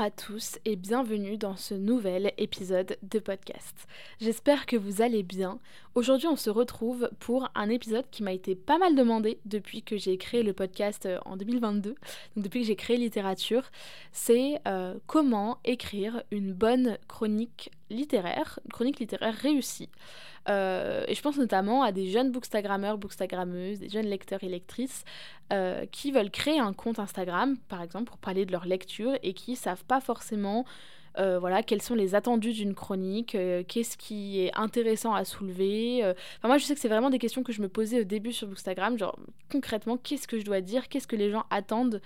À tous et bienvenue dans ce nouvel épisode de podcast. J'espère que vous allez bien. Aujourd'hui on se retrouve pour un épisode qui m'a été pas mal demandé depuis que j'ai créé le podcast euh, en 2022, donc depuis que j'ai créé littérature. C'est euh, comment écrire une bonne chronique littéraire, une chronique littéraire réussie. Euh, et je pense notamment à des jeunes bookstagrammeurs, bookstagrammeuses, des jeunes lecteurs et lectrices euh, qui veulent créer un compte Instagram, par exemple, pour parler de leur lecture et qui savent pas forcément euh, voilà, quels sont les attendus d'une chronique, qu'est-ce qui est intéressant à soulever. Enfin, moi, je sais que c'est vraiment des questions que je me posais au début sur Bookstagram, genre concrètement, qu'est-ce que je dois dire, qu'est-ce que les gens attendent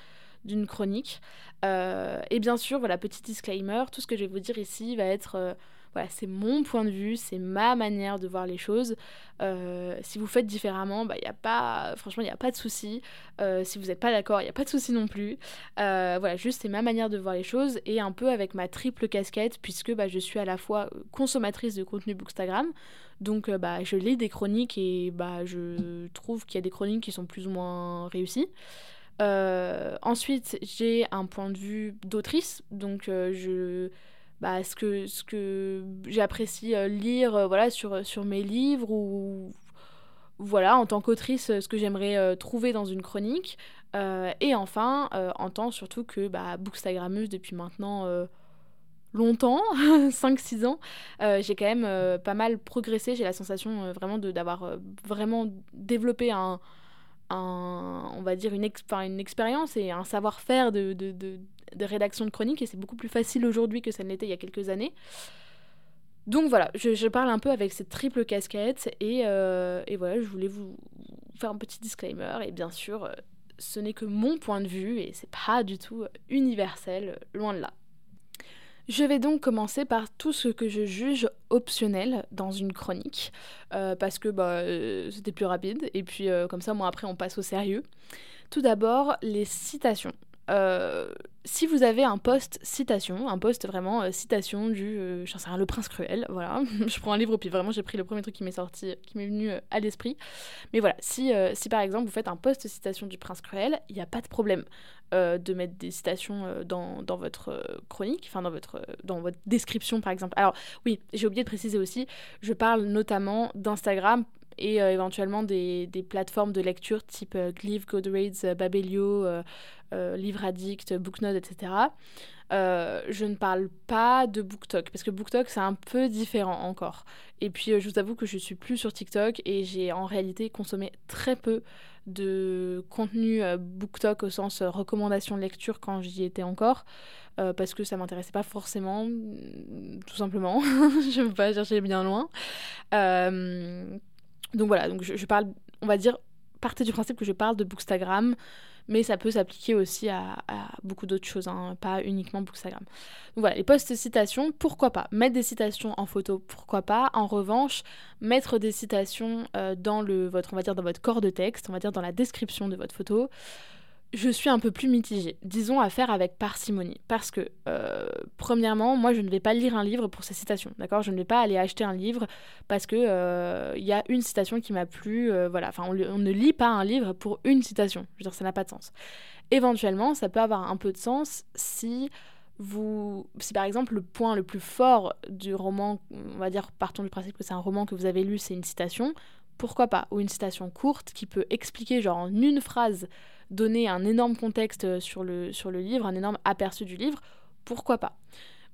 d'une chronique. et bien sûr, voilà, petit disclaimer, tout ce que je vais vous dire ici va être voilà, c'est mon point de vue, c'est ma manière de voir les choses. Euh, si vous faites différemment, bah, y a pas, franchement, il n'y a pas de souci. Euh, si vous n'êtes pas d'accord, il n'y a pas de souci non plus. Euh, voilà, juste c'est ma manière de voir les choses et un peu avec ma triple casquette, puisque bah, je suis à la fois consommatrice de contenu Bookstagram, donc bah, je lis des chroniques et bah, je trouve qu'il y a des chroniques qui sont plus ou moins réussies. ensuite, j'ai un point de vue d'autrice, donc je bah, ce que, ce que j'apprécie euh, lire euh, voilà, sur, sur mes livres ou voilà, en tant qu'autrice, ce que j'aimerais euh, trouver dans une chronique. et enfin, en tant surtout que bah, bookstagrammeuse depuis maintenant longtemps, 5-6 ans, j'ai quand même pas mal progressé. J'ai la sensation vraiment d'avoir vraiment développé un, on va dire une, expérience et un savoir-faire de rédaction de chronique et c'est beaucoup plus facile aujourd'hui que ça ne l'était il y a quelques années. Donc voilà, je, parle un peu avec cette triple casquette et, euh, et, voilà, je voulais vous faire un petit disclaimer et bien sûr, euh, ce n'est que mon point de vue et c'est pas du tout euh, universel, loin de là. Je vais donc commencer par tout ce que je juge optionnel dans une chronique, parce que bah, c'était plus rapide, et puis comme ça, moi après, on passe au sérieux. Tout d'abord, les citations. Euh, si vous avez un post citation, un post vraiment euh, citation du, euh, sais Le Prince Cruel, voilà, je prends un livre puis vraiment j'ai pris le premier truc qui m'est sorti, qui m'est venu à l'esprit. Mais voilà, si, si par exemple vous faites un post citation du Prince Cruel, il n'y a pas de problème de mettre des citations dans, dans, votre chronique, enfin dans votre, dans votre description par exemple. Alors oui, j'ai oublié de préciser aussi, je parle notamment d'Instagram et euh, éventuellement des, des, plateformes de lecture type euh, Glyph, Goodreads, euh, Babelio, Livre Addict, Booknote, etc. je ne parle pas de BookTok parce que BookTok c'est un peu différent encore. Et puis je vous avoue que je suis plus sur TikTok et j'ai en réalité consommé très peu de contenu BookTok au sens recommandation de lecture quand j'y étais encore. parce que ça m'intéressait pas forcément, tout simplement. je ne veux pas chercher bien loin. Donc voilà, donc je, parle, on va dire, partez du principe que je parle de Bookstagram, mais ça peut s'appliquer aussi à, beaucoup d'autres choses, hein, pas uniquement Bookstagram. Donc voilà, les posts citations, pourquoi pas? Mettre des citations en photo, pourquoi pas? En revanche, mettre des citations euh, dans le, votre, on va dire, dans votre corps de texte, on va dire dans la description de votre photo, je suis un peu plus mitigée. Disons à faire avec parcimonie. Parce que, euh, premièrement, moi, je ne vais pas lire un livre pour ces citations. D'accord? Je ne vais pas aller acheter un livre parce que euh, il y a une citation qui m'a plu. Euh, voilà. Enfin, on, ne lit pas un livre pour une citation. Je veux dire, ça n'a pas de sens. Éventuellement, ça peut avoir un peu de sens si vous, si par exemple le point le plus fort du roman, on va dire, partons du principe que c'est un roman que vous avez lu, c'est une citation, pourquoi pas? Ou une citation courte qui peut expliquer, genre en une phrase, donner un énorme contexte euh, sur le, sur le livre, un énorme aperçu du livre, pourquoi pas?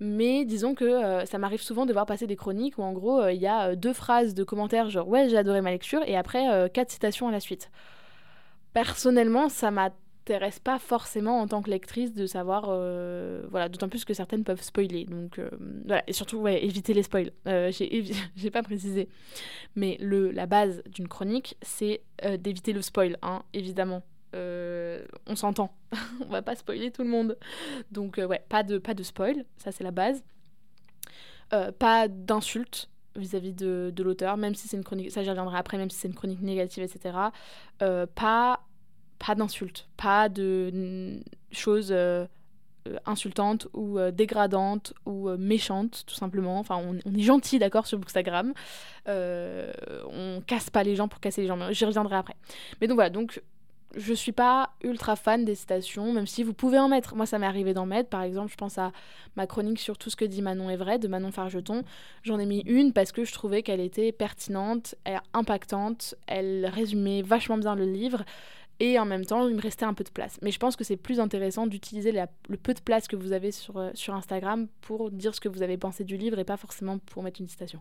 Mais disons que euh, ça m'arrive souvent de voir passer des chroniques où en gros euh, il y a deux phrases de commentaires genre ouais j'ai adoré ma lecture et après quatre citations à la suite. Personnellement ça m'intéresse pas forcément en tant que lectrice de savoir voilà d'autant plus que certaines peuvent spoiler. Donc voilà et surtout ouais éviter les spoils. J'ai pas précisé. Mais le la base d'une chronique c'est d'éviter le spoil hein, évidemment euh, on s'entend. on va pas spoiler tout le monde. Donc ouais, pas de, pas de spoil, ça c'est la base. pas d'insultes vis-à-vis de, de l'auteur, même si c'est une chronique, ça j'y reviendrai après, même si c'est une chronique négative, etc. pas pas d'insultes, pas de choses euh, insultante ou euh, dégradante ou euh, méchante, tout simplement. Enfin, on, est gentil, d'accord, sur Bookstagram. on casse pas les gens pour casser les gens, mais j'y reviendrai après. Mais donc voilà, donc je suis pas ultra fan des citations, même si vous pouvez en mettre. Moi, ça m'est arrivé d'en mettre. Par exemple, je pense à ma chronique sur tout ce que dit Manon vrai de Manon Fargeton. J'en ai mis une parce que je trouvais qu'elle était pertinente, impactante, elle résumait vachement bien le livre et en même temps il me restait un peu de place. Mais je pense que c'est plus intéressant d'utiliser le peu de place que vous avez sur, euh, sur Instagram pour dire ce que vous avez pensé du livre et pas forcément pour mettre une citation.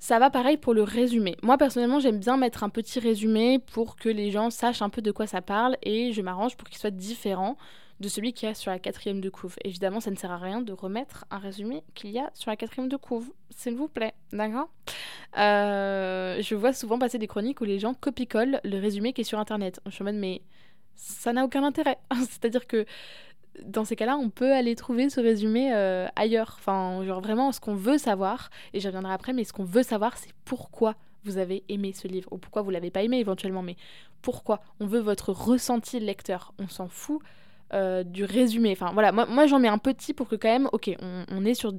Ça va pareil pour le résumé. Moi personnellement j'aime bien mettre un petit résumé pour que les gens sachent un peu de quoi ça parle et je m'arrange pour qu'il soit différent de celui qu'il y a sur la quatrième de couve. Évidemment, ça ne sert à rien de remettre un résumé qu'il y a sur la quatrième de couve, s'il vous plaît, d'accord? Euh, Je vois souvent passer des chroniques où les gens copie-collent le résumé qui est sur Internet. Je en mode, mais ça n'a aucun intérêt. C'est-à-dire que dans ces cas-là, on peut aller trouver ce résumé euh, ailleurs. Enfin, genre vraiment, ce qu'on veut savoir, et j'y reviendrai après, mais ce qu'on veut savoir, c'est pourquoi vous avez aimé ce livre, ou pourquoi vous l'avez pas aimé éventuellement, mais pourquoi On veut votre ressenti lecteur. On s'en fout euh, du résumé. Enfin voilà, moi, j'en mets un petit pour que quand même, ok, on, est sur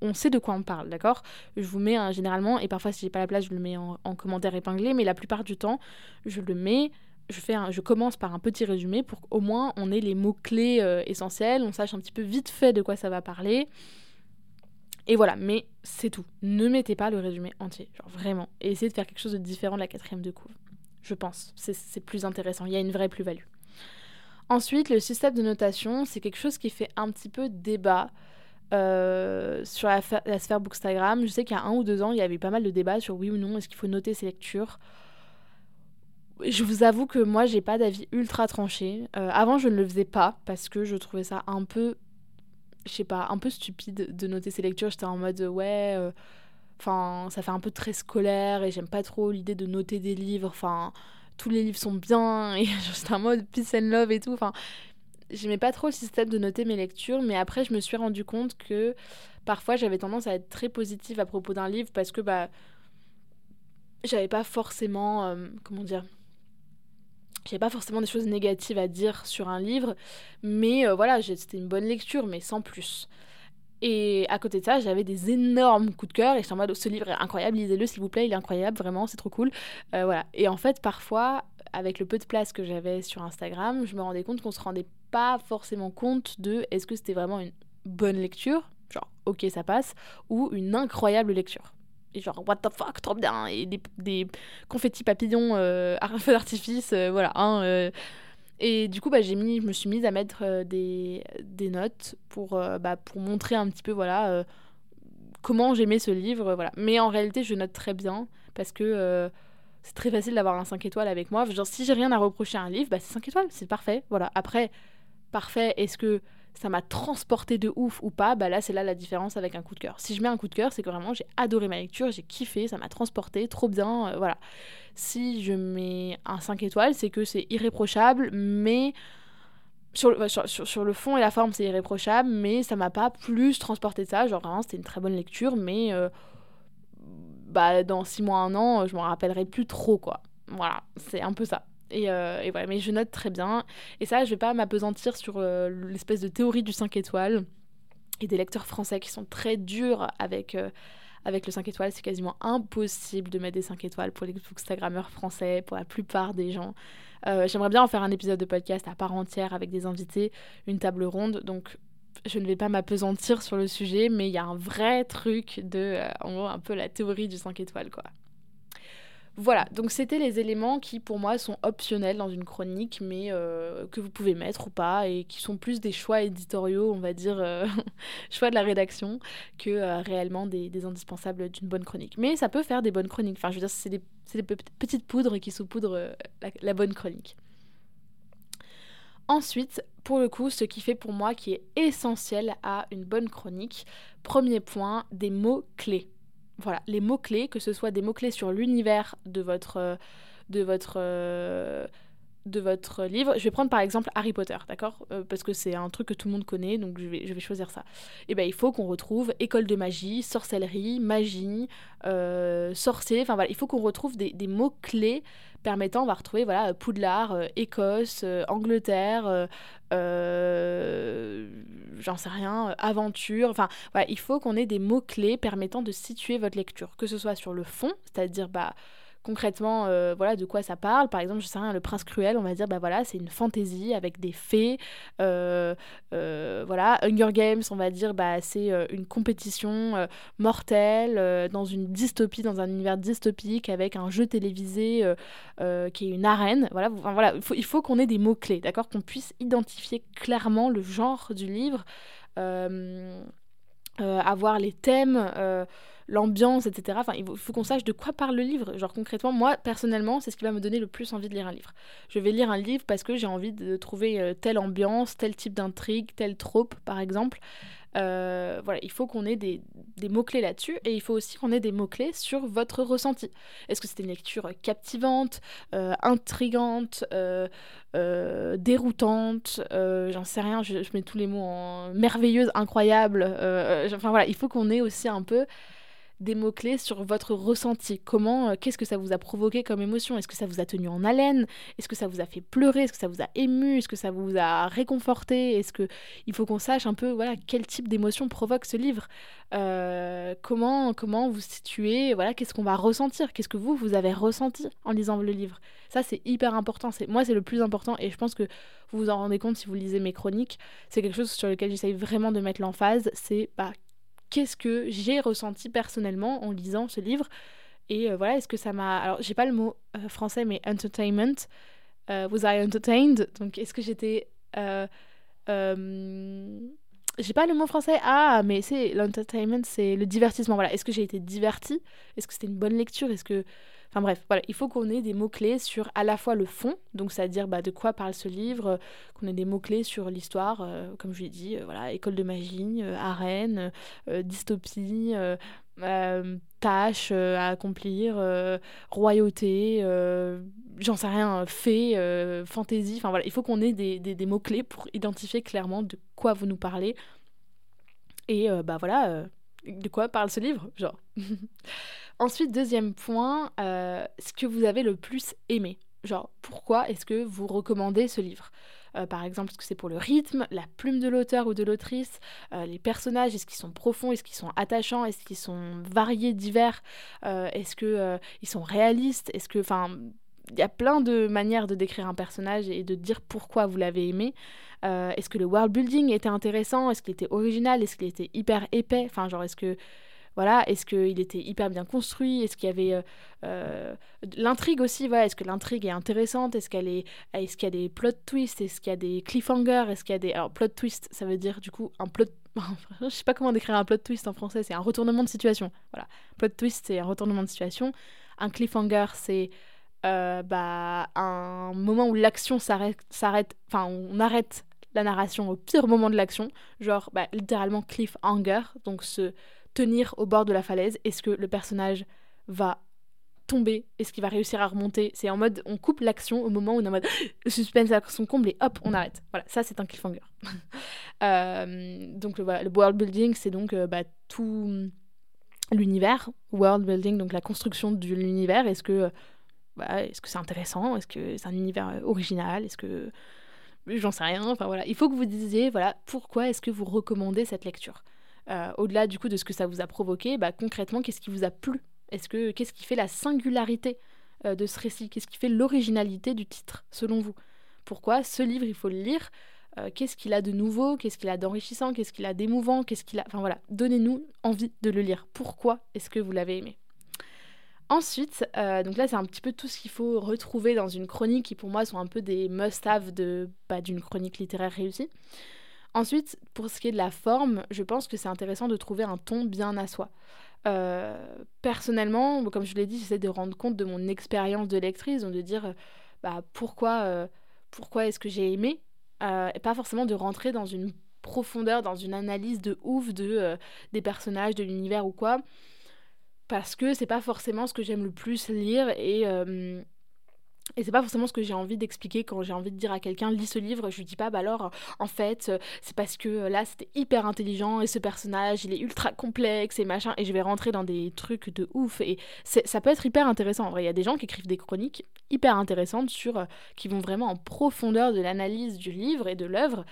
on sait de quoi on parle, d'accord? Je vous mets généralement, et parfois si j'ai pas la place, je le mets en, commentaire épinglé, mais la plupart du temps, je le mets, je, commence par un petit résumé pour qu'au moins on ait les mots-clés euh, essentiels, on sache un petit peu vite fait de quoi ça va parler. Et voilà, mais c'est tout. Ne mettez pas le résumé entier, genre vraiment. Et essayez de faire quelque chose de différent de la quatrième de couve. Je pense, c'est plus intéressant, il y a une vraie plus-value. Ensuite, le système de notation, c'est quelque chose qui fait un petit peu débat euh, sur la, sphère Bookstagram. Je sais qu'il y a un ou deux ans, il y avait pas mal de débats sur oui ou non, est-ce qu'il faut noter ses lectures. Je vous avoue que moi, j'ai pas d'avis ultra tranché. Euh, avant, je ne le faisais pas parce que je trouvais ça un peu, je sais pas, un peu stupide de noter ses lectures. J'étais en mode ouais, euh, enfin, ça fait un peu très scolaire et j'aime pas trop l'idée de noter des livres. Enfin, tous les livres sont bien et juste un mode peace and love et tout. Enfin, j'aimais pas trop le système de noter mes lectures, mais après je me suis rendu compte que parfois j'avais tendance à être très positive à propos d'un livre parce que bah j'avais pas forcément euh, comment dire j'avais pas forcément des choses négatives à dire sur un livre, mais euh, voilà, c'était une bonne lecture, mais sans plus. Et à côté de ça, j'avais des énormes coups de cœur et j'étais en mode ce livre est incroyable, lisez-le s'il vous plaît, il est incroyable, vraiment, c'est trop cool. Euh, voilà. Et en fait, parfois, avec le peu de place que j'avais sur Instagram, je me rendais compte qu'on se rendait pas forcément compte de est-ce que c'était vraiment une bonne lecture, genre ok ça passe, ou une incroyable lecture. Et genre what the fuck, trop bien, et des, des confettis papillons euh, à feu d'artifice, euh, voilà. Hein, euh, et du coup, bah, j'ai mis, je me suis mise à mettre euh, des, des, notes pour, bah, pour montrer un petit peu voilà, comment j'aimais ce livre. Voilà. Mais en réalité, je note très bien parce que c'est très facile d'avoir un 5 étoiles avec moi. Genre, si j'ai rien à reprocher à un livre, bah, c'est 5 étoiles, c'est parfait. Voilà. Après, parfait, est-ce que ça m'a transporté de ouf ou pas, bah là c'est là la différence avec un coup de cœur. Si je mets un coup de cœur, c'est que vraiment j'ai adoré ma lecture, j'ai kiffé, ça m'a transporté, trop bien, euh, voilà. Si je mets un 5 étoiles, c'est que c'est irréprochable, mais sur le, fond et la forme c'est irréprochable, mais ça m'a pas plus transporté de ça, genre vraiment c'était une très bonne lecture, mais euh, bah dans 6 mois, 1 an, je m'en rappellerai plus trop quoi. Voilà, c'est un peu ça. Euh, et, voilà, mais je note très bien. Et ça, je vais pas m'apesantir sur euh, l'espèce de théorie du 5 étoiles et des lecteurs français qui sont très durs avec, euh, avec le 5 étoiles. C'est quasiment impossible de mettre des 5 étoiles pour les Instagrammeurs français, pour la plupart des gens. J'aimerais bien en faire un épisode de podcast à part entière avec des invités, une table ronde. Donc, je ne vais pas m'apesantir sur le sujet, mais il y a un vrai truc de, en gros, un peu la théorie du 5 étoiles, quoi. Voilà, donc c'était les éléments qui pour moi sont optionnels dans une chronique, mais euh, que vous pouvez mettre ou pas, et qui sont plus des choix éditoriaux, on va dire, euh, choix de la rédaction, que euh, réellement des, indispensables d'une bonne chronique. Mais ça peut faire des bonnes chroniques, enfin je veux dire, c'est des, petites poudres qui saupoudrent la, la bonne chronique. Ensuite, pour le coup, ce qui fait pour moi qui est essentiel à une bonne chronique, premier point, des mots clés voilà, les mots-clés, que ce soit des mots-clés sur l'univers de votre, euh, de votre, euh, de votre livre. Je vais prendre par exemple Harry Potter, d'accord euh, Parce que c'est un truc que tout le monde connaît, donc je vais, je vais choisir ça. Et eh bien il faut qu'on retrouve école de magie, sorcellerie, magie, euh, sorcier, enfin voilà, il faut qu'on retrouve des, des mots-clés permettant, on va retrouver voilà, Poudlard, euh, Écosse, Angleterre, j'en sais rien, aventure, enfin voilà, il faut qu'on ait des mots-clés permettant de situer votre lecture, que ce soit sur le fond, c'est-à-dire bah concrètement euh, voilà de quoi ça parle. Par exemple je sais rien le prince cruel on va dire bah voilà c'est une fantaisie avec des fées euh, euh, voilà Hunger Games on va dire bah c'est une compétition mortelle dans une dystopie dans un univers dystopique avec un jeu télévisé qui est une arène. Voilà voilà il faut, il faut qu'on ait des mots clés d'accord qu'on puisse identifier clairement le genre du livre avoir les thèmes l'ambiance, etc. Enfin, il faut qu'on sache de quoi parle le livre. Genre concrètement, moi, personnellement, c'est ce qui va me donner le plus envie de lire un livre. Je vais lire un livre parce que j'ai envie de trouver euh, telle ambiance, tel type d'intrigue, telle trope, par exemple. Euh, voilà, il faut qu'on ait des, mots-clés là-dessus et il faut aussi qu'on ait des mots-clés sur votre ressenti. Est-ce que c'était une lecture captivante, euh, intrigante, déroutante J'en sais rien, je, je, mets tous les mots en merveilleuse, incroyable. enfin voilà, il faut qu'on ait aussi un peu des mots-clés sur votre ressenti. Comment, euh, qu'est-ce que ça vous a provoqué comme émotion? Est-ce que ça vous a tenu en haleine? Est-ce que ça vous a fait pleurer? Est-ce que ça vous a ému? Est-ce que ça vous a réconforté? Est-ce que il faut qu'on sache un peu voilà quel type d'émotion provoque ce livre euh, Comment comment vous situez Voilà, qu'est-ce qu'on va ressentir? Qu'est-ce que vous vous avez ressenti en lisant le livre? Ça c'est hyper important. C'est moi c'est le plus important et je pense que vous vous en rendez compte si vous lisez mes chroniques. C'est quelque chose sur lequel j'essaye vraiment de mettre l'emphase. C'est bah, qu'est-ce que j'ai ressenti personnellement en lisant ce livre. Et euh, voilà, est-ce que ça m'a. Alors, j'ai pas le mot euh, français, mais entertainment. Euh, was I entertained? Donc, est-ce que j'étais. j'ai pas le mot français. Ah, mais c'est l'entertainment, c'est le divertissement. Voilà, est-ce que j'ai été divertie? Est-ce que c'était une bonne lecture? Est-ce que Enfin bref, voilà, il faut qu'on ait des mots-clés sur à la fois le fond, donc c'est-à-dire bah, de quoi parle ce livre, euh, qu'on ait des mots-clés sur l'histoire, euh, comme je l'ai dit, euh, voilà, école de magie, arène, dystopie, tâches à accomplir, royauté, j'en sais rien, fée, fantaisie, il faut qu'on ait des, des, des mots-clés pour identifier clairement de quoi vous nous parlez. Et bah voilà, de quoi parle ce livre, genre. Ensuite, deuxième point, euh, ce que vous avez le plus aimé. Genre, pourquoi est-ce que vous recommandez ce livre? Euh, par exemple, est-ce que c'est pour le rythme, la plume de l'auteur ou de l'autrice, euh, les personnages, est-ce qu'ils sont profonds, est-ce qu'ils sont attachants, est-ce qu'ils sont variés, divers, est-ce qu'ils sont réalistes, est-ce que, enfin, il y a plein de manières de décrire un personnage et de dire pourquoi vous l'avez aimé. est-ce que le world building était intéressant? Est-ce qu'il était original? Est-ce qu'il était hyper épais? Enfin, genre, est-ce que voilà, est-ce qu'il était hyper bien construit? Est-ce qu'il y avait euh, euh, l'intrigue aussi voilà, Est-ce que l'intrigue est intéressante? Est-ce qu'elle est, est-ce qu'il y a des plot twists? Est-ce qu'il y a des cliffhangers? Est-ce qu'il y a des alors plot twist, ça veut dire du coup un plot je sais pas comment décrire un plot twist en français, c'est un retournement de situation. Voilà, plot twist c'est un retournement de situation. Un cliffhanger c'est euh, bah, un moment où l'action s'arrête, s'arrête, enfin on arrête la narration au pire moment de l'action, genre bah, littéralement cliffhanger, donc ce tenir au bord de la falaise Est-ce que le personnage va tomber Est-ce qu'il va réussir à remonter? C'est en mode, on coupe l'action au moment où on est en mode le suspense à son comble et hop, on arrête. Voilà, ça c'est un cliffhanger. Euh, donc le, world building, c'est donc euh, bah, tout l'univers, world building, donc la construction de l'univers. Est-ce que bah, est-ce que c'est intéressant? Est-ce que c'est un univers original? Est-ce que j'en sais rien Enfin voilà, il faut que vous disiez voilà pourquoi est-ce que vous recommandez cette lecture? Euh, au-delà du coup de ce que ça vous a provoqué, bah, concrètement, qu'est-ce qui vous a plu? Est-ce que qu'est-ce qui fait la singularité euh, de ce récit? Qu'est-ce qui fait l'originalité du titre, selon vous? Pourquoi ce livre, il faut le lire? Euh, Qu'est-ce qu'il a de nouveau? Qu'est-ce qu'il a d'enrichissant? Qu'est-ce qu'il a d'émouvant? Qu'est-ce qu'il a Enfin voilà, donnez-nous envie de le lire. Pourquoi est-ce que vous l'avez aimé? Ensuite, donc là c'est un petit peu tout ce qu'il faut retrouver dans une chronique qui pour moi sont un peu des must-have de, bah, d'une chronique littéraire réussie. Ensuite, pour ce qui est de la forme, je pense que c'est intéressant de trouver un ton bien à soi. Euh, personnellement, comme je l'ai dit, j'essaie de rendre compte de mon expérience de lectrice, de dire euh, bah, pourquoi, euh, pourquoi est-ce que j'ai aimé, et pas forcément de rentrer dans une profondeur, dans une analyse de ouf de, des personnages, de l'univers ou quoi, parce que c'est pas forcément ce que j'aime le plus lire et Et c'est pas forcément ce que j'ai envie d'expliquer quand j'ai envie de dire à quelqu'un lis ce livre. Je lui dis pas bah alors en fait c'est parce que là c'était hyper intelligent et ce personnage il est ultra complexe et machin et je vais rentrer dans des trucs de ouf et ça peut être hyper intéressant. En vrai il y a des gens qui écrivent des chroniques hyper intéressantes sur qui vont vraiment en profondeur de l'analyse du livre et de l'œuvre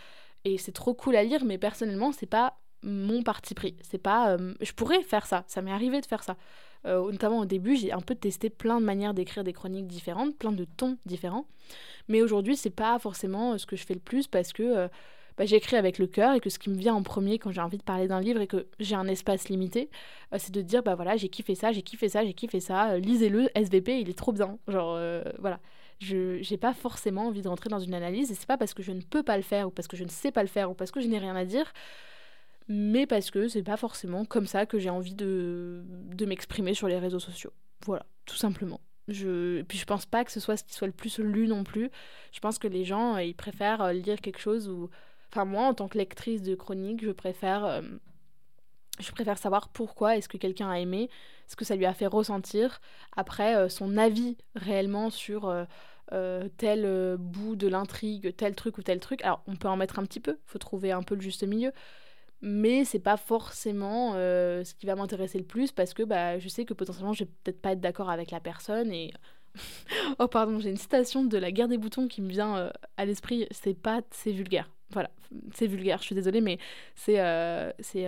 et c'est trop cool à lire mais personnellement c'est pas mon parti pris. C'est pas je pourrais faire ça. Ça m'est arrivé de faire ça. Euh, notamment au début, j'ai un peu testé plein de manières d'écrire des chroniques différentes, plein de tons différents. Mais aujourd'hui, c'est pas forcément euh, ce que je fais le plus parce que euh, bah, j'écris avec le cœur et que ce qui me vient en premier quand j'ai envie de parler d'un livre et que j'ai un espace limité, c'est de dire bah voilà, j'ai kiffé ça, j'ai kiffé ça, j'ai kiffé ça, lisez-le, SVP, il est trop bien. Genre voilà. Je n'ai pas forcément envie de rentrer dans une analyse et c'est pas parce que je ne peux pas le faire ou parce que je ne sais pas le faire ou parce que je n'ai rien à dire mais parce que c'est pas forcément comme ça que j'ai envie de, de m'exprimer sur les réseaux sociaux. Voilà, tout simplement. Je... Et puis je pense pas que ce soit ce qui soit le plus lu non plus. Je pense que les gens, euh, ils préfèrent euh, lire quelque chose où... Enfin moi, en tant que lectrice de chronique, je préfère... Euh, je préfère savoir pourquoi est-ce que quelqu'un a aimé, ce que ça lui a fait ressentir, après son avis réellement sur tel bout de l'intrigue, tel truc ou tel truc. Alors on peut en mettre un petit peu, faut trouver un peu le juste milieu, mais c'est pas forcément euh, ce qui va m'intéresser le plus parce que bah, je sais que potentiellement je vais peut-être pas être d'accord avec la personne et oh pardon j'ai une citation de la guerre des boutons qui me vient euh, à l'esprit c'est pas c'est vulgaire. Voilà c'est vulgaire je suis désolée mais c'est euh, c'est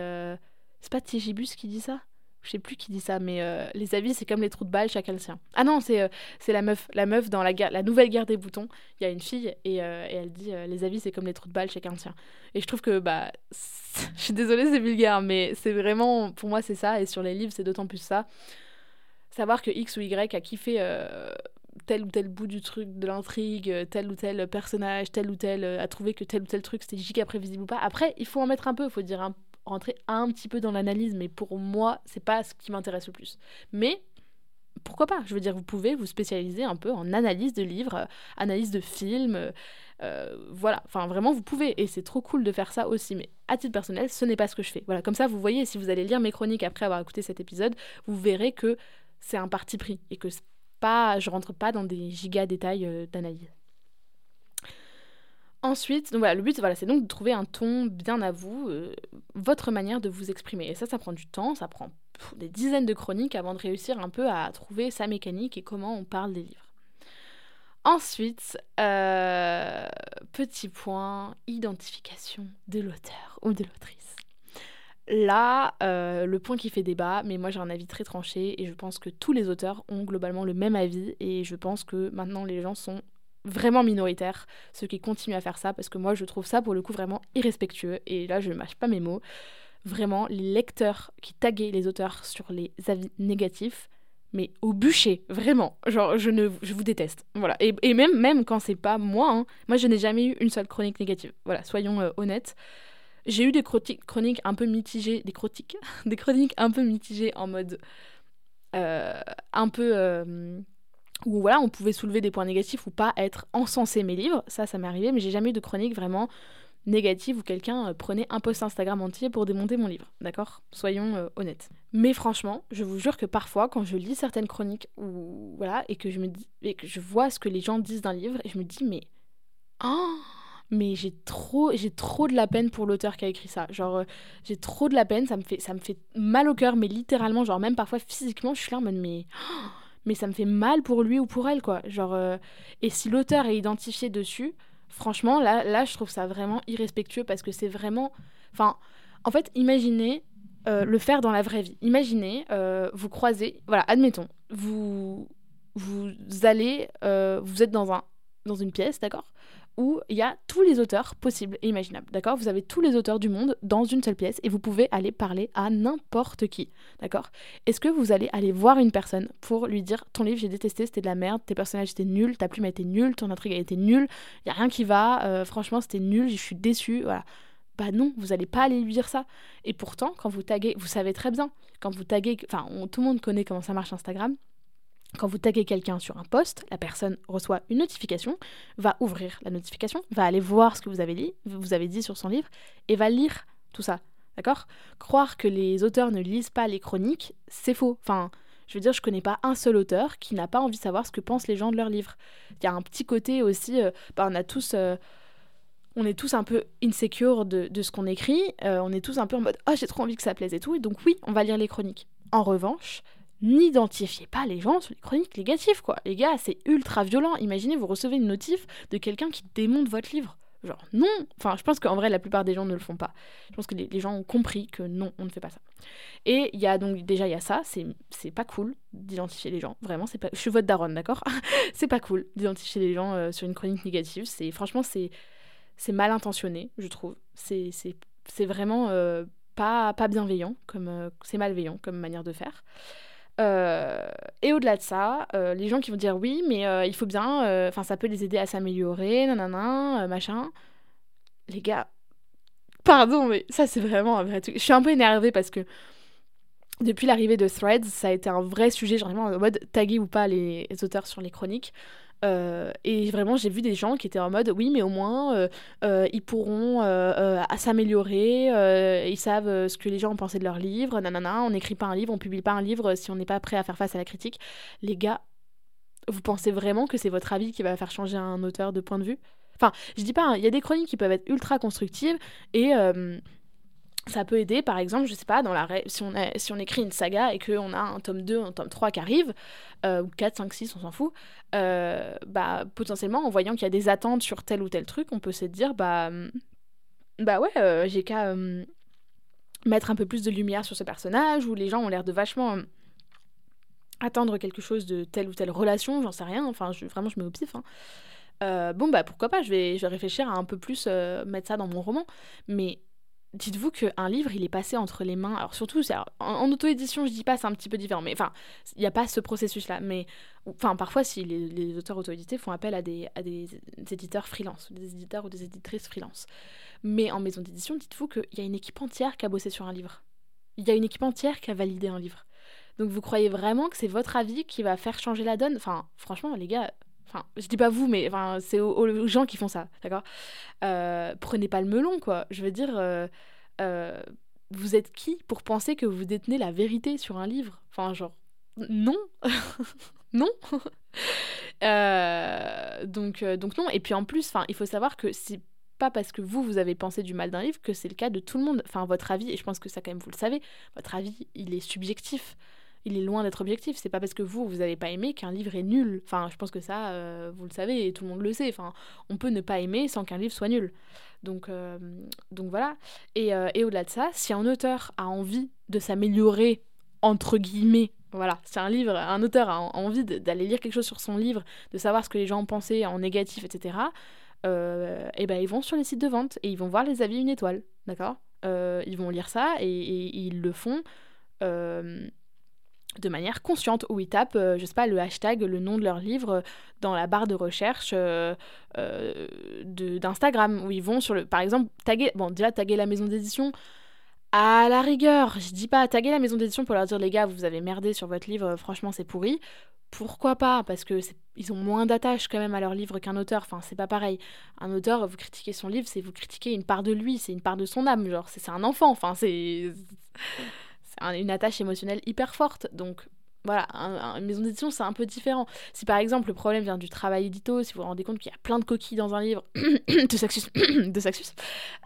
c'est pas Tigibus qui dit ça? Je sais plus qui dit ça, mais euh, les avis, c'est comme les trous de balles, chacun le sien. Ah non, c'est euh, c'est la meuf. La meuf dans la, la nouvelle guerre des boutons, il y a une fille et, euh, et elle dit les avis, c'est comme les trous de balles, chacun le sien. Et je trouve que, bah, je suis désolée, c'est vulgaire, mais c'est vraiment, pour moi, c'est ça. Et sur les livres, c'est d'autant plus ça. Savoir que X ou Y a kiffé tel ou tel bout du truc, de l'intrigue, tel ou tel personnage, tel ou tel, a trouvé que tel ou tel truc c'était giga prévisible ou pas. Après, il faut en mettre un peu, il faut dire un rentrer un petit peu dans l'analyse, mais pour moi, c'est pas ce qui m'intéresse le plus. Mais pourquoi pas? Je veux dire, vous pouvez vous spécialiser un peu en analyse de livres, euh, analyse de films. Euh, voilà, enfin vraiment, vous pouvez. Et c'est trop cool de faire ça aussi. Mais à titre personnel, ce n'est pas ce que je fais. Voilà, comme ça, vous voyez, si vous allez lire mes chroniques après avoir écouté cet épisode, vous verrez que c'est un parti pris et que pas, je rentre pas dans des giga détails euh, d'analyse. Ensuite, donc voilà, le but, voilà, c'est donc de trouver un ton bien à vous, euh, votre manière de vous exprimer. Et ça, ça prend du temps, ça prend des dizaines de chroniques avant de réussir un peu à trouver sa mécanique et comment on parle des livres. Ensuite, euh, petit point, identification de l'auteur ou de l'autrice. Là, euh, le point qui fait débat, mais moi j'ai un avis très tranché et je pense que tous les auteurs ont globalement le même avis et je pense que maintenant les gens sont vraiment minoritaire, ceux qui continuent à faire ça, parce que moi je trouve ça pour le coup vraiment irrespectueux, et là je ne mâche pas mes mots. Vraiment, les lecteurs qui taguaient les auteurs sur les avis négatifs, mais au bûcher, vraiment. Genre, je, ne, je vous déteste. Voilà. Et, et même, même quand c'est pas moi, hein, moi je n'ai jamais eu une seule chronique négative. Voilà, soyons euh, honnêtes. J'ai eu des chroniques un peu mitigées, des chroniques, des chroniques un peu mitigées en mode euh, un peu euh, où voilà, on pouvait soulever des points négatifs ou pas être encensé mes livres. Ça, ça m'est arrivé, mais j'ai jamais eu de chronique vraiment négative où quelqu'un euh, prenait un post Instagram entier pour démonter mon livre. D'accord? Soyons euh, honnêtes. Mais franchement, je vous jure que parfois, quand je lis certaines chroniques ou voilà et que je me dis et que je vois ce que les gens disent d'un livre, et je me dis mais oh mais j'ai trop j'ai trop de la peine pour l'auteur qui a écrit ça genre euh, j'ai trop de la peine ça me fait mal au cœur mais littéralement genre même parfois physiquement je suis là en mode mais oh mais ça me fait mal pour lui ou pour elle, quoi. Genre, euh, Et si l'auteur est identifié dessus, franchement, là, là, je trouve ça vraiment irrespectueux parce que c'est vraiment. Enfin, en fait, imaginez euh, le faire dans la vraie vie. Imaginez, euh, vous croisez, voilà, admettons, vous, vous allez, vous êtes dans, un, dans une pièce, d'accord? Où il y a tous les auteurs possibles et imaginables, d'accord? Vous avez tous les auteurs du monde dans une seule pièce et vous pouvez aller parler à n'importe qui, d'accord? Est-ce que vous allez aller voir une personne pour lui dire ton livre j'ai détesté, c'était de la merde, tes personnages étaient nuls, ta plume a été nulle, ton intrigue a été nulle, il y a rien qui va, euh, franchement c'était nul, je suis déçue, voilà. Bah non, vous n'allez pas aller lui dire ça. Et pourtant, quand vous taguez, vous savez très bien, quand vous taguez, enfin tout le monde connaît comment ça marche Instagram, quand vous taguez quelqu'un sur un post, la personne reçoit une notification, va ouvrir la notification, va aller voir ce que vous avez dit, vous avez dit sur son livre, et va lire tout ça. D'accord? Croire que les auteurs ne lisent pas les chroniques, c'est faux. Enfin, Je veux dire, je connais pas un seul auteur qui n'a pas envie de savoir ce que pensent les gens de leur livre. Il y a un petit côté aussi, euh, bah, on a tous, euh, on est tous un peu insecure de, de ce qu'on écrit, euh, on est tous un peu en mode oh j'ai trop envie que ça plaise et tout, et donc oui, on va lire les chroniques. En revanche, n'identifiez pas les gens sur les chroniques négatives quoi. Les gars, c'est ultra violent. Imaginez vous recevez une notif de quelqu'un qui démonte votre livre. Genre, non Enfin, je pense qu'en vrai, la plupart des gens ne le font pas. Je pense que les, gens ont compris que non, on ne fait pas ça. Et il y a donc, déjà, il y a ça, c'est pas cool d'identifier les gens. Vraiment, c'est pas... Je suis votre daronne, d'accord? C'est pas cool d'identifier les gens euh, sur une chronique négative. C'est Franchement, c'est mal intentionné, je trouve. C'est vraiment euh, pas, pas bienveillant, comme euh, c'est malveillant comme manière de faire. Euh, et au-delà de ça, euh, les gens qui vont dire oui, mais euh, il faut bien, enfin ça peut les aider à s'améliorer, nanana, machin. Les gars, pardon, mais ça c'est vraiment un vrai truc. Je suis un peu énervée parce que depuis l'arrivée de Threads, ça a été un vrai sujet, genre en mode taguer ou pas les auteurs sur les chroniques. Euh, et vraiment, j'ai vu des gens qui étaient en mode oui, mais au moins euh, euh, ils pourront s'améliorer, ils savent ce que les gens ont pensé de leur livre, nanana, on n'écrit pas un livre, on publie pas un livre si on n'est pas prêt à faire face à la critique. Les gars, vous pensez vraiment que c'est votre avis qui va faire changer un auteur de point de vue? Enfin, je dis pas, hein, il y a des chroniques qui peuvent être ultra constructives et ça peut aider, par exemple, je sais pas, dans la si, on écrit une saga et qu'on a un tome 2, un tome 3 qui arrive, euh, ou 4, 5, 6, on s'en fout, euh, bah, potentiellement, en voyant qu'il y a des attentes sur tel ou tel truc, on peut se dire, bah, hum, bah ouais, euh, j'ai qu'à hum, mettre un peu plus de lumière sur ce personnage, ou les gens ont l'air de vachement hum, attendre quelque chose de telle ou telle relation, j'en sais rien, enfin, je, vraiment, je mets au pif. Hein. bon, bah pourquoi pas, je vais, je vais réfléchir à un peu plus mettre ça dans mon roman, mais dites-vous qu'un livre, il est passé entre les mains. Alors, surtout, en, auto-édition, je dis pas, c'est un petit peu différent. Mais enfin, il n'y a pas ce processus-là. Mais enfin, parfois, si les, auteurs auto-édités font appel à des, à des éditeurs freelance, des éditeurs ou des éditrices freelance. Mais en maison d'édition, dites-vous qu'il y a une équipe entière qui a bossé sur un livre. Il y a une équipe entière qui a validé un livre. Donc, vous croyez vraiment que c'est votre avis qui va faire changer la donne? Enfin, franchement, les gars, Enfin, je dis pas vous, mais enfin, c'est aux, gens qui font ça, d'accord? Euh, Prenez pas le melon, quoi. Je veux dire, euh, euh, vous êtes qui pour penser que vous détenez la vérité sur un livre? Enfin, genre, non Non donc, donc non. Et puis en plus, il faut savoir que c'est pas parce que vous, vous avez pensé du mal d'un livre que c'est le cas de tout le monde. Enfin, votre avis, et je pense que ça quand même vous le savez, votre avis, il est subjectif il est loin d'être objectif. C'est pas parce que vous, vous n'avez pas aimé qu'un livre est nul. Enfin, je pense que ça, euh, vous le savez et tout le monde le sait. Enfin, on peut ne pas aimer sans qu'un livre soit nul. Donc, euh, donc voilà. Et, euh, et au-delà de ça, si un auteur a envie de s'améliorer, entre guillemets, voilà, c'est un livre, un auteur a envie d'aller lire quelque chose sur son livre, de savoir ce que les gens ont pensé en négatif, etc. et ben ils vont sur les sites de vente et ils vont voir les avis une étoile, d'accord? Ils vont lire ça et ils le font de manière consciente, où ils tapent, euh, je sais pas, le hashtag, le nom de leur livre euh, dans la barre de recherche euh, d'Instagram, où ils vont sur le, par exemple, taguer, bon déjà taguer la maison d'édition, à la rigueur, je dis pas taguer la maison d'édition pour leur dire les gars, vous avez merdé sur votre livre, franchement c'est pourri. Pourquoi pas? Parce que ils ont moins d'attache quand même à leur livre qu'un auteur. Enfin, c'est pas pareil. Un auteur, vous critiquez son livre, c'est vous critiquez une part de lui, c'est une part de son âme. Genre, c'est un enfant. Enfin, c'est une attache émotionnelle hyper forte. Donc voilà, une maison d'édition, c'est un peu différent. Si par exemple le problème vient du travail édito, si vous vous rendez compte qu'il y a plein de coquilles dans un livre, de Saxus, de Saxus,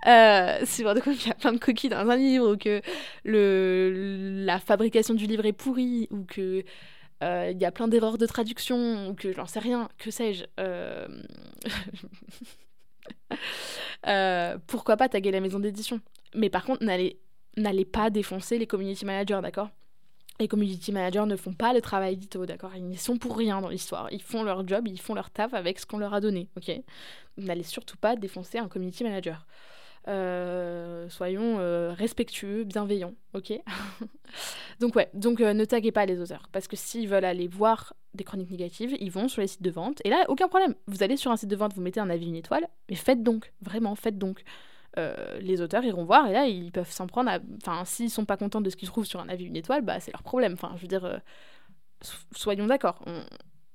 euh, si vous vous rendez compte qu'il y a plein de coquilles dans un livre, ou que le, la fabrication du livre est pourrie, ou que euh, il y a plein d'erreurs de traduction, ou que j'en sais rien, que sais-je. Euh, pourquoi pas taguer la maison d'édition? Mais par contre, n'allez n'allez pas défoncer les community managers, d'accord? Les community managers ne font pas le travail édito, d'accord? Ils sont pour rien dans l'histoire. Ils font leur job, ils font leur taf avec ce qu'on leur a donné, ok? N'allez surtout pas défoncer un community manager. Euh, soyons euh, respectueux, bienveillants, ok? Donc ouais, donc euh, ne taguez pas les auteurs, parce que s'ils veulent aller voir des chroniques négatives, ils vont sur les sites de vente, et là, aucun problème. Vous allez sur un site de vente, vous mettez un avis une étoile, mais faites donc, vraiment, faites donc. Euh, les auteurs iront voir et là ils peuvent s'en prendre. Enfin, s'ils sont pas contents de ce qu'ils trouvent sur un avis une étoile, bah c'est leur problème. Enfin, je veux dire, euh, soyons d'accord.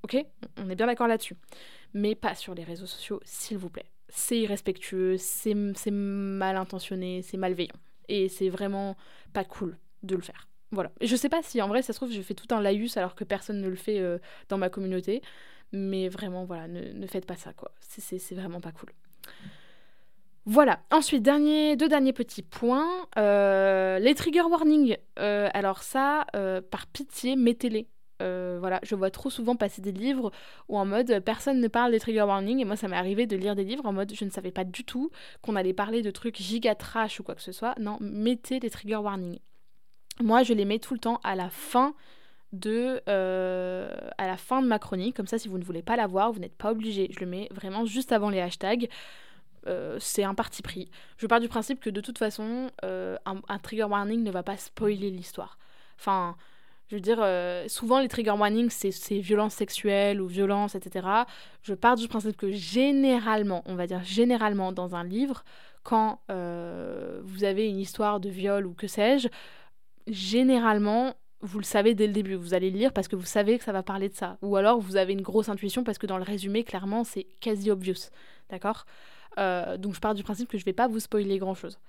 Ok On est bien d'accord là-dessus. Mais pas sur les réseaux sociaux, s'il vous plaît. C'est irrespectueux, c'est mal intentionné, c'est malveillant. Et c'est vraiment pas cool de le faire. Voilà. Je sais pas si en vrai, ça se trouve, je fais tout un laïus alors que personne ne le fait euh, dans ma communauté. Mais vraiment, voilà, ne, ne faites pas ça, quoi. C'est vraiment pas cool. Voilà. Ensuite, deux derniers petits points. Euh, les trigger warnings. Euh, alors ça, par pitié, mettez-les. voilà, je vois trop souvent passer des livres où en mode personne ne parle des trigger warnings et moi ça m'est arrivé de lire des livres en mode je ne savais pas du tout qu'on allait parler de trucs giga trash ou quoi que ce soit. Non, mettez les trigger warnings. Moi, je les mets tout le temps à la fin de, euh, à la fin de ma chronique. Comme ça, si vous ne voulez pas la voir, vous n'êtes pas obligé. Je le mets vraiment juste avant les hashtags. Euh, c'est un parti pris. Je pars du principe que de toute façon, euh, un, trigger warning ne va pas spoiler l'histoire. Enfin, je veux dire, souvent les trigger warnings, c'est violence sexuelle ou violence, etc. Je pars du principe que généralement, on va dire généralement dans un livre, quand vous avez une histoire de viol ou que sais-je, généralement, vous le savez dès le début. Vous allez le lire parce que vous savez que ça va parler de ça. Ou alors vous avez une grosse intuition parce que dans le résumé, clairement, c'est quasi obvious. D'accord? Euh, donc je pars du principe que je vais pas vous spoiler grand chose.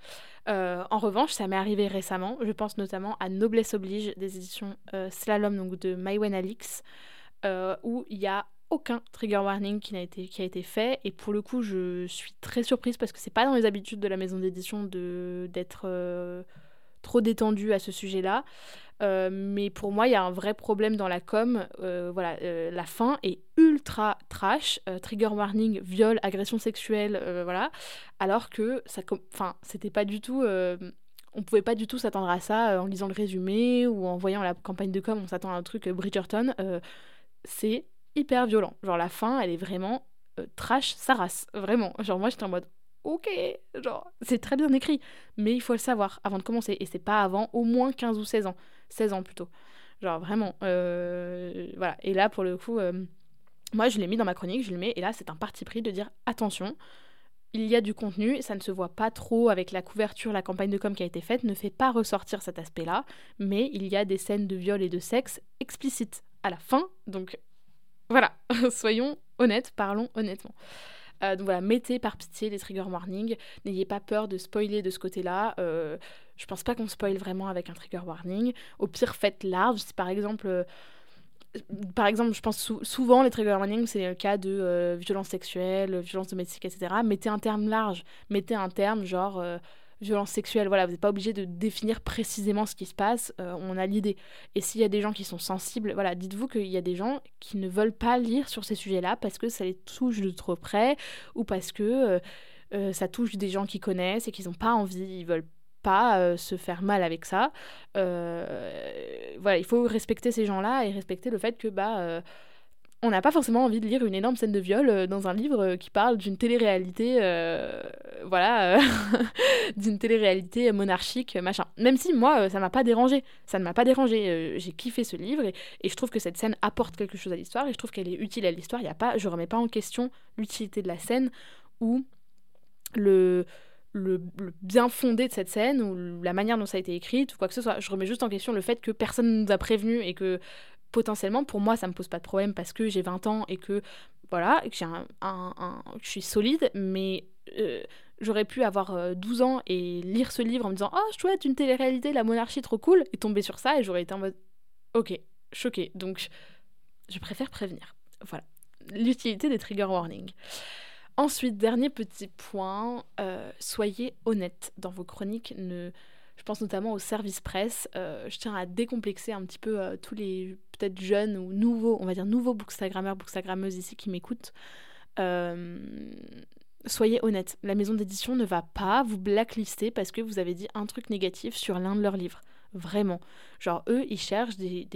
Euh, en revanche, ça m'est arrivé récemment. Je pense notamment à Noblesse Oblige des éditions euh, Slalom donc de Maïwen Alix, où il y a aucun trigger warning qui a, été, qui a été fait. Et pour le coup, je suis très surprise parce que c'est pas dans les habitudes de la maison d'édition d'être trop détendu à ce sujet-là. Euh, mais pour moi, il y a un vrai problème dans la com. Euh, voilà, euh, la fin est ultra trash, trigger warning, viol, agression sexuelle, voilà. Alors que ça, enfin, c'était pas du tout, on pouvait pas du tout s'attendre à ça en lisant le résumé ou en voyant la campagne de com. On s'attend à un truc Bridgerton. c'est hyper violent. Genre la fin, elle est vraiment trash, sa race, vraiment. Genre moi, j'étais en mode ok, genre, c'est très bien écrit, mais il faut le savoir avant de commencer. Et c'est pas avant au moins 15 ou 16 ans. 16 ans plutôt. Genre, vraiment. Euh, voilà. Et là, pour le coup, euh, moi, je l'ai mis dans ma chronique, je le mets, et là, c'est un parti pris de dire attention, il y a du contenu, ça ne se voit pas trop avec la couverture, la campagne de com qui a été faite, ne fait pas ressortir cet aspect-là, mais il y a des scènes de viol et de sexe explicites à la fin, donc voilà, soyons honnêtes, parlons honnêtement. Euh, donc voilà, mettez par pitié les trigger warnings. N'ayez pas peur de spoiler de ce côté-là. Euh, je pense pas qu'on spoil vraiment avec un trigger warning. Au pire, faites large. Par exemple. Euh, par exemple, je pense souvent les trigger warnings, c'est le cas de violence sexuelle, violence domestique, etc. Mettez un terme large. Mettez un terme genre violence sexuelle, voilà, vous n'êtes pas obligé de définir précisément ce qui se passe, euh, on a l'idée. Et s'il y a des gens qui sont sensibles, voilà, dites-vous qu'il y a des gens qui ne veulent pas lire sur ces sujets-là parce que ça les touche de trop près ou parce que euh, euh, ça touche des gens qui connaissent et qu'ils n'ont pas envie, ils veulent pas se faire mal avec ça. voilà, il faut respecter ces gens-là et respecter le fait que bah on n'a pas forcément envie de lire une énorme scène de viol euh, dans un livre euh, qui parle d'une télé-réalité, euh, voilà, d'une télé-réalité monarchique, machin. Même si moi, ça m'a pas dérangé, ça ne m'a pas dérangé. j'ai kiffé ce livre et, je trouve que cette scène apporte quelque chose à l'histoire et je trouve qu'elle est utile à l'histoire. Il y a pas, je remets pas en question l'utilité de la scène ou le, bien fondé de cette scène ou la manière dont ça a été écrit ou quoi que ce soit. Je remets juste en question le fait que personne ne nous a prévenu et que potentiellement, pour moi, ça me pose pas de problème parce que j'ai 20 ans et que, voilà, que, j'ai un, je suis solide, mais euh, j'aurais pu avoir 12 euh, ans et lire ce livre en me disant Oh, chouette, une télé-réalité, la monarchie, trop cool, et tomber sur ça, et j'aurais été en mode Ok, choqué. Donc, je préfère prévenir. Voilà. L'utilité des trigger warnings. Ensuite, dernier petit point, euh, soyez honnête dans vos chroniques. Ne je pense notamment au service presse. Euh, je tiens à décomplexer un petit peu euh, tous les peut-être jeunes ou nouveaux, on va dire nouveaux bookstagrammeurs, bookstagrammeuses ici qui m'écoutent. Euh, soyez honnêtes, la maison d'édition ne va pas vous blacklister parce que vous avez dit un truc négatif sur l'un de leurs livres. Vraiment. Genre, eux, ils cherchent du,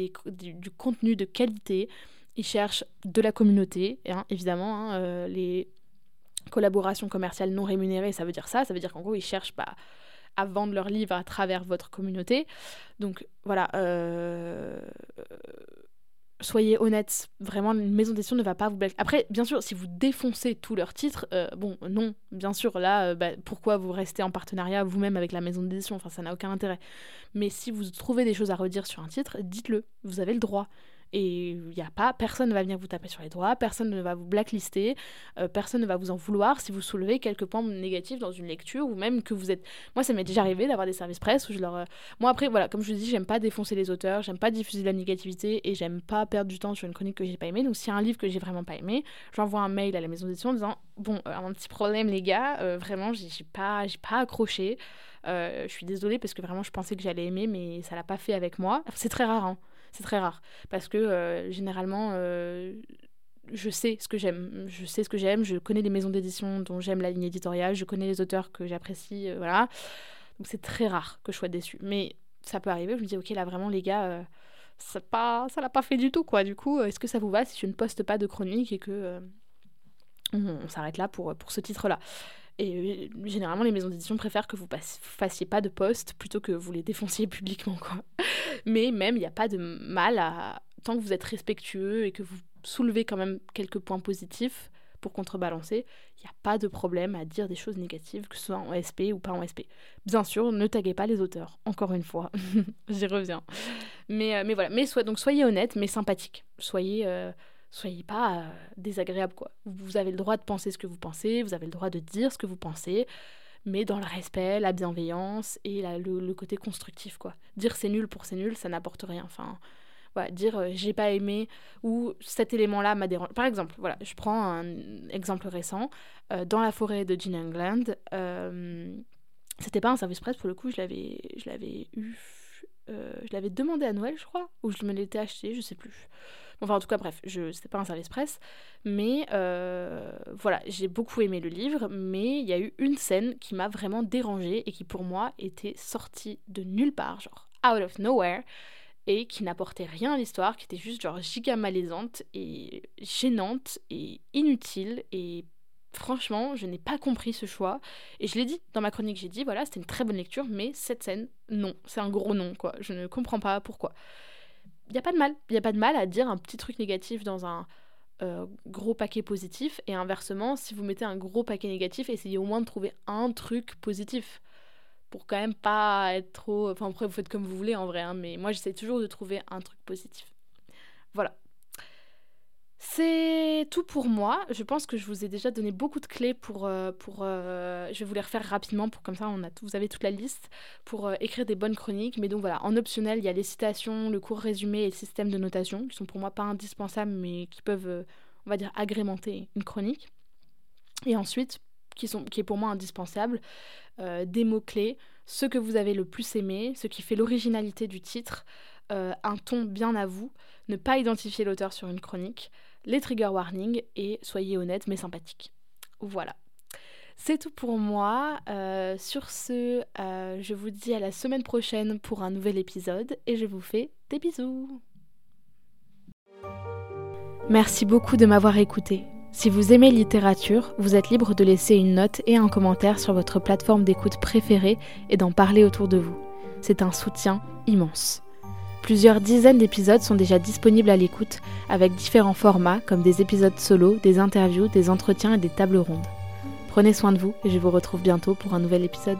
contenu de qualité, ils cherchent de la communauté, hein, évidemment. Hein, les collaborations commerciales non rémunérées, ça veut dire ça. Ça veut dire qu'en gros, ils cherchent pas. Bah, à vendre leurs livres à travers votre communauté. Donc voilà, euh, soyez honnêtes, vraiment, une maison d'édition ne va pas vous blesser. Après, bien sûr, si vous défoncez tous leurs titres, euh, bon, non, bien sûr, là, euh, bah, pourquoi vous restez en partenariat vous-même avec la maison d'édition? Enfin, ça n'a aucun intérêt. Mais si vous trouvez des choses à redire sur un titre, dites-le, vous avez le droit. Et il y a pas, personne ne va venir vous taper sur les doigts, personne ne va vous blacklister, euh, personne ne va vous en vouloir si vous soulevez quelques points négatifs dans une lecture ou même que vous êtes. Moi, ça m'est déjà arrivé d'avoir des services presse où je leur. Euh, moi, après, voilà, comme je vous dis, j'aime pas défoncer les auteurs, j'aime pas diffuser de la négativité et j'aime pas perdre du temps sur une chronique que j'ai pas aimée. Donc, s'il y a un livre que j'ai vraiment pas aimé, j'envoie un mail à la maison d'édition en disant Bon, un petit problème, les gars, vraiment, j'ai pas, pas accroché. je suis désolée parce que vraiment je pensais que j'allais aimer, mais ça l'a pas fait avec moi. C'est très rare, hein. C'est très rare. Parce que euh, généralement, euh, je sais ce que j'aime. Je sais ce que j'aime. Je connais les maisons d'édition dont j'aime la ligne éditoriale. Je connais les auteurs que j'apprécie. Euh, voilà. Donc c'est très rare que je sois déçue. Mais ça peut arriver. Je me dis, ok, là vraiment, les gars, ça pas, ça l'a pas fait du tout, quoi. Du coup, est-ce que ça vous va si je ne poste pas de chronique et que on, s'arrête là pour, pour ce titre-là? Et généralement, les maisons d'édition préfèrent que vous fassiez pas de posts plutôt que vous les défonciez publiquement, quoi. Mais même, il n'y a pas de mal à. Tant que vous êtes respectueux et que vous soulevez quand même quelques points positifs pour contrebalancer, il n'y a pas de problème à dire des choses négatives, que ce soit en SP ou pas en SP. Bien sûr, ne taguez pas les auteurs, encore une fois. J'y reviens. Mais, euh, mais voilà, mais donc soyez honnête, mais sympathique. Soyez. Euh, soyez pas euh, désagréable quoi. Vous avez le droit de penser ce que vous pensez, vous avez le droit de dire ce que vous pensez, mais dans le respect, la bienveillance et le, côté constructif quoi. Dire c'est nul pour c'est nul, ça n'apporte rien. Enfin, dire euh, j'ai pas aimé ou cet élément-là m'a dérangé. Par exemple, voilà, je prends un exemple récent. Euh, dans la forêt de Gene England, c'était pas un service presse pour le coup, je l'avais, je l'avais eu, je l'avais demandé à Noël, je crois, ou je me l'étais acheté, je sais plus. Enfin, en tout cas, bref, je c'était pas un service presse. Mais euh, voilà, j'ai beaucoup aimé le livre, mais il y a eu une scène qui m'a vraiment dérangée et qui pour moi était sortie de nulle part, genre out of nowhere, et qui n'apportait rien à l'histoire, qui était juste genre giga malaisante et gênante et inutile et franchement, je n'ai pas compris ce choix. Et je l'ai dit dans ma chronique, j'ai dit, voilà, c'était une très bonne lecture, mais cette scène, non. C'est un gros non, quoi. Je ne comprends pas pourquoi pas de mal. Il n'y a pas de mal à dire un petit truc négatif dans un euh, gros paquet positif. Et inversement, si vous mettez un gros paquet négatif, essayez au moins de trouver un truc positif. Pour quand même pas être trop. Enfin, après, vous faites comme vous voulez en vrai, hein, mais moi j'essaie toujours de trouver un truc positif. Voilà. C'est tout pour moi. Je pense que je vous ai déjà donné beaucoup de clés pour... Euh, pour euh, je vais vous les refaire rapidement pour comme ça on a vous avez toute la liste pour euh, écrire des bonnes chroniques. Mais donc voilà, en optionnel, il y a les citations, le court résumé et le système de notation qui sont pour moi pas indispensables mais qui peuvent, on va dire, agrémenter une chronique. Et ensuite, qui, sont, qui est pour moi indispensable, des mots-clés, ce que vous avez le plus aimé, ce qui fait l'originalité du titre, un ton bien à vous, ne pas identifier l'auteur sur une chronique, les trigger warnings et soyez honnête mais sympathique. Voilà. C'est tout pour moi. Euh, sur ce, euh, je vous dis à la semaine prochaine pour un nouvel épisode et je vous fais des bisous. Merci beaucoup de m'avoir écouté. Si vous aimez littérature, vous êtes libre de laisser une note et un commentaire sur votre plateforme d'écoute préférée et d'en parler autour de vous. C'est un soutien immense. Plusieurs dizaines d'épisodes sont déjà disponibles à l'écoute, avec différents formats comme des épisodes solo, des interviews, des entretiens et des tables rondes. Prenez soin de vous et je vous retrouve bientôt pour un nouvel épisode.